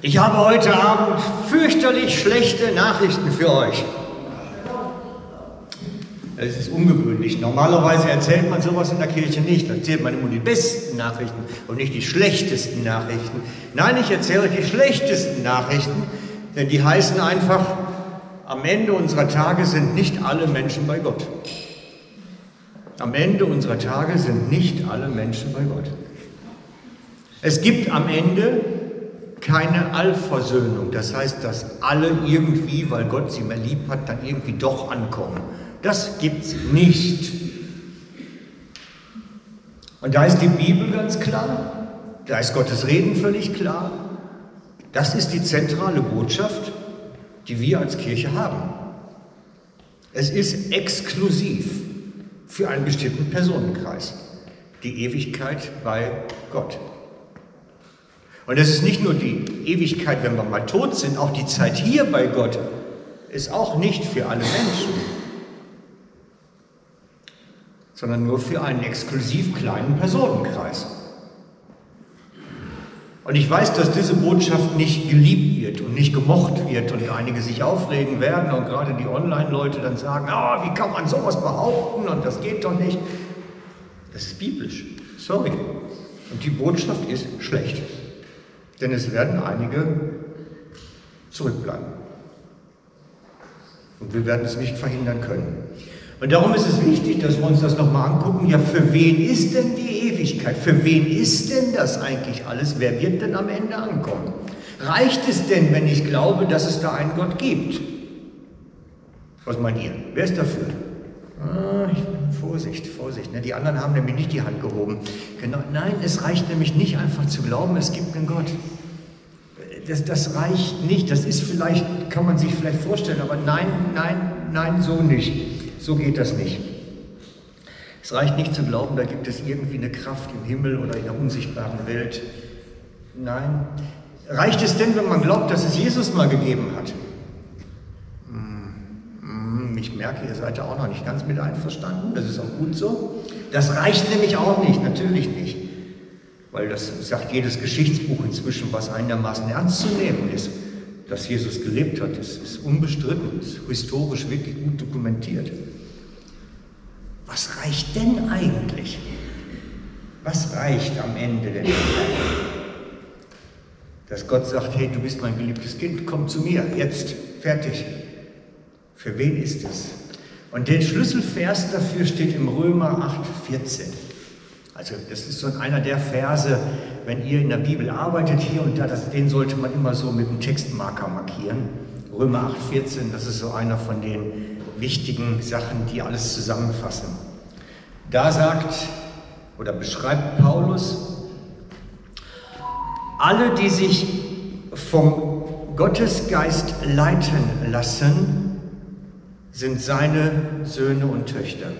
Ich habe heute Abend fürchterlich schlechte Nachrichten für euch. Es ist ungewöhnlich. Normalerweise erzählt man sowas in der Kirche nicht. Da erzählt man immer die besten Nachrichten und nicht die schlechtesten Nachrichten. Nein, ich erzähle euch die schlechtesten Nachrichten, denn die heißen einfach, am Ende unserer Tage sind nicht alle Menschen bei Gott. Am Ende unserer Tage sind nicht alle Menschen bei Gott. Es gibt am Ende keine Allversöhnung. Das heißt, dass alle irgendwie, weil Gott sie mehr lieb hat, dann irgendwie doch ankommen. Das gibt es nicht. Und da ist die Bibel ganz klar, da ist Gottes Reden völlig klar. Das ist die zentrale Botschaft, die wir als Kirche haben. Es ist exklusiv für einen bestimmten Personenkreis, die Ewigkeit bei Gott. Und es ist nicht nur die Ewigkeit, wenn wir mal tot sind, auch die Zeit hier bei Gott ist auch nicht für alle Menschen, sondern nur für einen exklusiv kleinen Personenkreis. Und ich weiß, dass diese Botschaft nicht geliebt wird und nicht gemocht wird und einige sich aufregen werden und gerade die Online-Leute dann sagen, oh, wie kann man sowas behaupten und das geht doch nicht. Das ist biblisch, sorry. Und die Botschaft ist schlecht. Denn es werden einige zurückbleiben. Und wir werden es nicht verhindern können. Und darum ist es wichtig, dass wir uns das nochmal angucken. Ja, für wen ist denn die Ewigkeit? Für wen ist denn das eigentlich alles? Wer wird denn am Ende ankommen? Reicht es denn, wenn ich glaube, dass es da einen Gott gibt? Was meint ihr? Wer ist dafür? Ah, Vorsicht, Vorsicht. Ne? Die anderen haben nämlich nicht die Hand gehoben. Genau, nein, es reicht nämlich nicht einfach zu glauben, es gibt einen Gott. Das, das reicht nicht. Das ist vielleicht, kann man sich vielleicht vorstellen, aber nein, nein, nein, so nicht. So geht das nicht. Es reicht nicht zu glauben, da gibt es irgendwie eine Kraft im Himmel oder in der unsichtbaren Welt. Nein. Reicht es denn, wenn man glaubt, dass es Jesus mal gegeben hat? Ich merke, ihr seid da auch noch nicht ganz mit einverstanden. Das ist auch gut so. Das reicht nämlich auch nicht, natürlich nicht. Weil das sagt jedes Geschichtsbuch inzwischen, was einigermaßen ernst zu nehmen ist. Dass Jesus gelebt hat, ist, ist unbestritten, ist historisch wirklich gut dokumentiert. Was reicht denn eigentlich? Was reicht am Ende denn? Dass Gott sagt, hey, du bist mein geliebtes Kind, komm zu mir, jetzt, fertig. Für wen ist es? Und der Schlüsselvers dafür steht im Römer 8, 14. Also das ist so einer der Verse, wenn ihr in der Bibel arbeitet hier und da, das, den sollte man immer so mit einem Textmarker markieren. Römer 8, 14, das ist so einer von den wichtigen Sachen, die alles zusammenfassen. Da sagt oder beschreibt Paulus, alle, die sich vom Gottesgeist leiten lassen, sind seine Söhne und Töchter.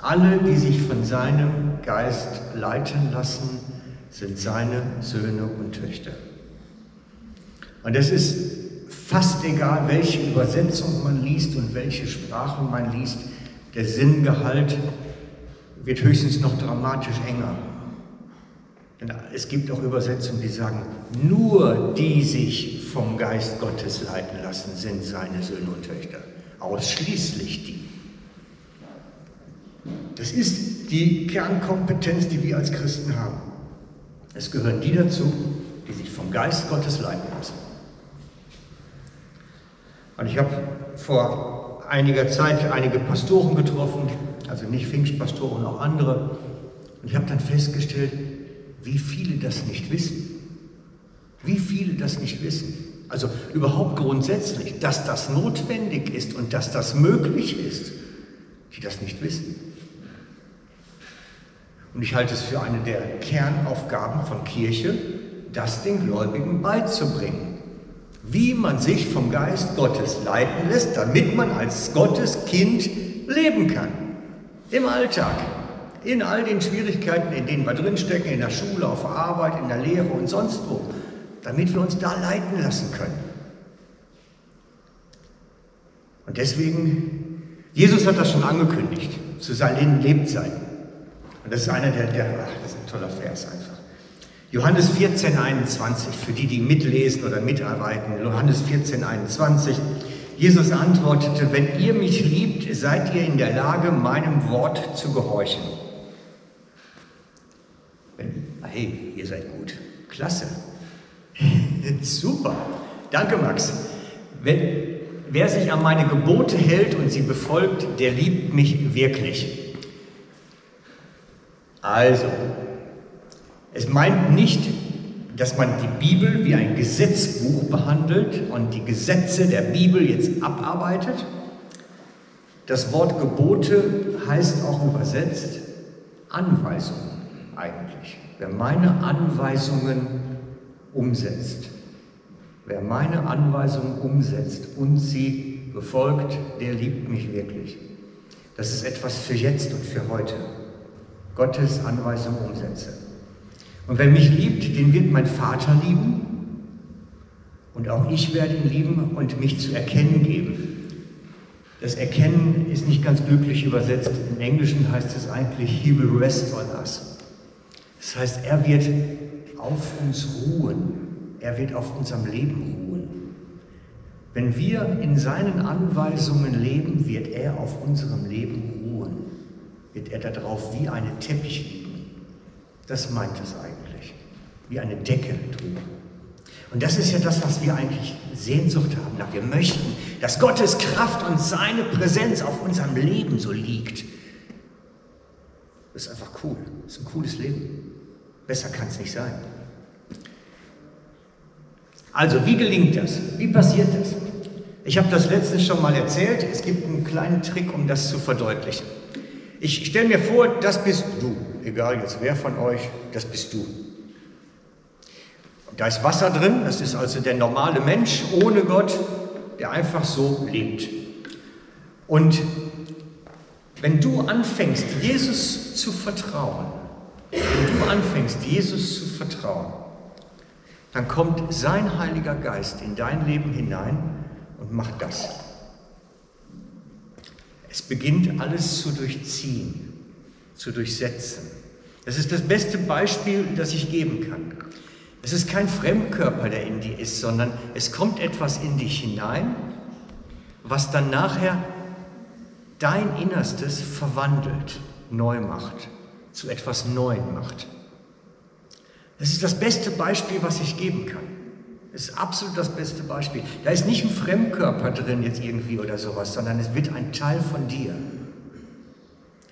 Alle, die sich von seinem Geist leiten lassen, sind seine Söhne und Töchter. Und es ist fast egal, welche Übersetzung man liest und welche Sprache man liest, der Sinngehalt wird höchstens noch dramatisch enger. Denn es gibt auch Übersetzungen, die sagen, nur die sich vom Geist Gottes leiten lassen, sind seine Söhne und Töchter ausschließlich die. Das ist die Kernkompetenz, die wir als Christen haben. Es gehören die dazu, die sich vom Geist Gottes leiten lassen. Und ich habe vor einiger Zeit einige Pastoren getroffen, also nicht Pfingstpastoren, auch andere. Und ich habe dann festgestellt, wie viele das nicht wissen. Wie viele das nicht wissen. Also überhaupt grundsätzlich, dass das notwendig ist und dass das möglich ist, die das nicht wissen. Und ich halte es für eine der Kernaufgaben von Kirche, das den Gläubigen beizubringen. Wie man sich vom Geist Gottes leiten lässt, damit man als Gottes Kind leben kann. Im Alltag. In all den Schwierigkeiten, in denen wir drinstecken, in der Schule, auf der Arbeit, in der Lehre und sonst wo damit wir uns da leiten lassen können. Und deswegen, Jesus hat das schon angekündigt, zu seinen Lebzeiten. Und das ist einer der, der ach, das ist ein toller Vers einfach. Johannes 14, 21, für die, die mitlesen oder mitarbeiten. Johannes 14, 21. Jesus antwortete, wenn ihr mich liebt, seid ihr in der Lage, meinem Wort zu gehorchen. Hey, ihr seid gut. Klasse. Super. Danke, Max. Wenn, wer sich an meine Gebote hält und sie befolgt, der liebt mich wirklich. Also, es meint nicht, dass man die Bibel wie ein Gesetzbuch behandelt und die Gesetze der Bibel jetzt abarbeitet. Das Wort Gebote heißt auch übersetzt Anweisungen eigentlich. Wer meine Anweisungen umsetzt, wer meine Anweisungen umsetzt und sie befolgt, der liebt mich wirklich. Das ist etwas für jetzt und für heute. Gottes Anweisungen umsetze. Und wer mich liebt, den wird mein Vater lieben und auch ich werde ihn lieben und mich zu erkennen geben. Das Erkennen ist nicht ganz glücklich übersetzt. Im Englischen heißt es eigentlich, He will rest on us. Das heißt, er wird auf uns ruhen. Er wird auf unserem Leben ruhen. Wenn wir in seinen Anweisungen leben, wird er auf unserem Leben ruhen. Wird er darauf wie eine Teppich liegen. Das meint es eigentlich. Wie eine Decke drüber. Und das ist ja das, was wir eigentlich Sehnsucht haben. Wir möchten, dass Gottes Kraft und seine Präsenz auf unserem Leben so liegt. Das ist einfach cool. Das ist ein cooles Leben. Besser kann es nicht sein. Also, wie gelingt das? Wie passiert das? Ich habe das letztens schon mal erzählt. Es gibt einen kleinen Trick, um das zu verdeutlichen. Ich stelle mir vor, das bist du egal jetzt wer von euch, das bist du. Da ist Wasser drin, das ist also der normale Mensch ohne Gott, der einfach so lebt. Und wenn du anfängst, Jesus zu vertrauen, wenn du anfängst, Jesus zu vertrauen, dann kommt sein Heiliger Geist in dein Leben hinein und macht das. Es beginnt alles zu durchziehen, zu durchsetzen. Das ist das beste Beispiel, das ich geben kann. Es ist kein Fremdkörper, der in dir ist, sondern es kommt etwas in dich hinein, was dann nachher dein Innerstes verwandelt, neu macht, zu etwas Neuem macht. Das ist das beste Beispiel, was ich geben kann. Das ist absolut das beste Beispiel. Da ist nicht ein Fremdkörper drin jetzt irgendwie oder sowas, sondern es wird ein Teil von dir.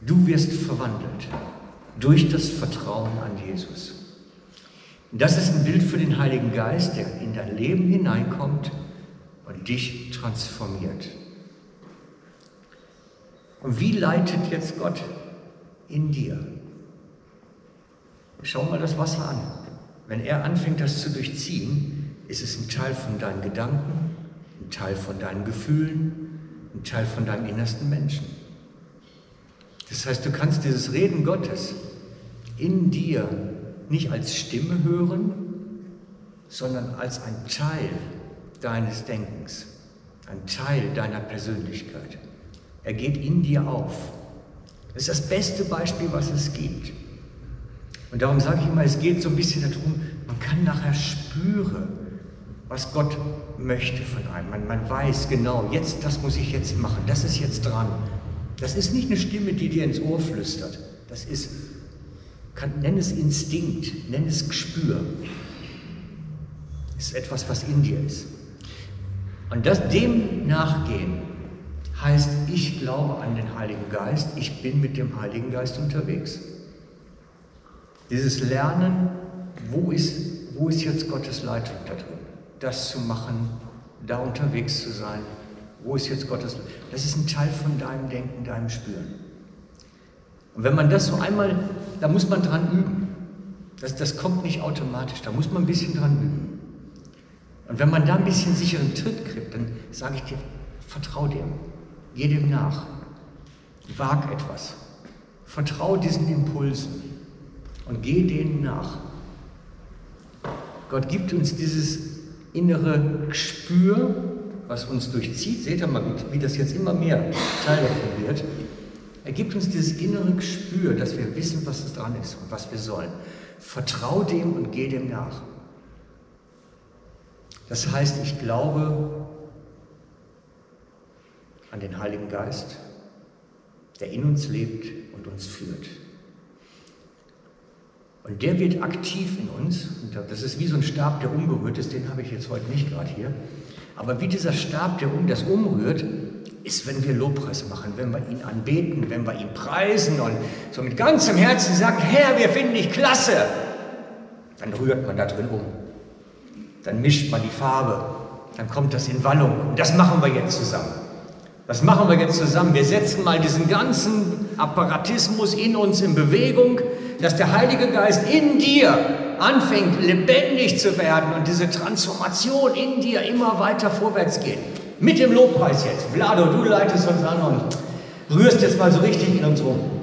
Du wirst verwandelt durch das Vertrauen an Jesus. Das ist ein Bild für den Heiligen Geist, der in dein Leben hineinkommt und dich transformiert. Und wie leitet jetzt Gott in dir? Schau mal das Wasser an. Wenn er anfängt, das zu durchziehen, ist es ein Teil von deinen Gedanken, ein Teil von deinen Gefühlen, ein Teil von deinem innersten Menschen. Das heißt, du kannst dieses Reden Gottes in dir nicht als Stimme hören, sondern als ein Teil deines Denkens, ein Teil deiner Persönlichkeit. Er geht in dir auf. Das ist das beste Beispiel, was es gibt. Und darum sage ich immer, es geht so ein bisschen darum, man kann nachher spüren, was Gott möchte von einem. Man, man weiß genau, jetzt, das muss ich jetzt machen, das ist jetzt dran. Das ist nicht eine Stimme, die dir ins Ohr flüstert. Das ist kann, nenn es Instinkt, nenn es Gespür. Es ist etwas, was in dir ist. Und das, dem nachgehen heißt, ich glaube an den Heiligen Geist, ich bin mit dem Heiligen Geist unterwegs. Dieses Lernen, wo ist, wo ist jetzt Gottes Leitung da drin? Das zu machen, da unterwegs zu sein. Wo ist jetzt Gottes Leitung? Das ist ein Teil von deinem Denken, deinem Spüren. Und wenn man das so einmal, da muss man dran üben. Das, das kommt nicht automatisch, da muss man ein bisschen dran üben. Und wenn man da ein bisschen sicheren Tritt kriegt, dann sage ich dir, vertrau dem, geh dem nach, wag etwas, vertrau diesen Impulsen und geh denen nach. Gott gibt uns dieses innere Gespür, was uns durchzieht. Seht ihr mal, wie, das jetzt immer mehr Teil davon wird. Er gibt uns dieses innere Gespür, dass wir wissen, was es dran ist und was wir sollen. Vertrau dem und geh dem nach. Das heißt, ich glaube an den Heiligen Geist, der in uns lebt und uns führt. Und der wird aktiv in uns. das ist wie so ein Stab, der umgerührt ist. Den habe ich jetzt heute nicht gerade hier. Aber wie dieser Stab, der um das umrührt, ist, wenn wir Lobpreis machen, wenn wir ihn anbeten, wenn wir ihn preisen und so mit ganzem Herzen sagen, Herr, wir finden dich klasse. Dann rührt man da drin um. Dann mischt man die Farbe. Dann kommt das in Wallung. Und das machen wir jetzt zusammen. Das machen wir jetzt zusammen. Wir setzen mal diesen ganzen Apparatismus in uns in Bewegung dass der Heilige Geist in dir anfängt, lebendig zu werden und diese Transformation in dir immer weiter vorwärts geht. Mit dem Lobpreis jetzt. Vlado, du leitest uns an und rührst jetzt mal so richtig in uns rum.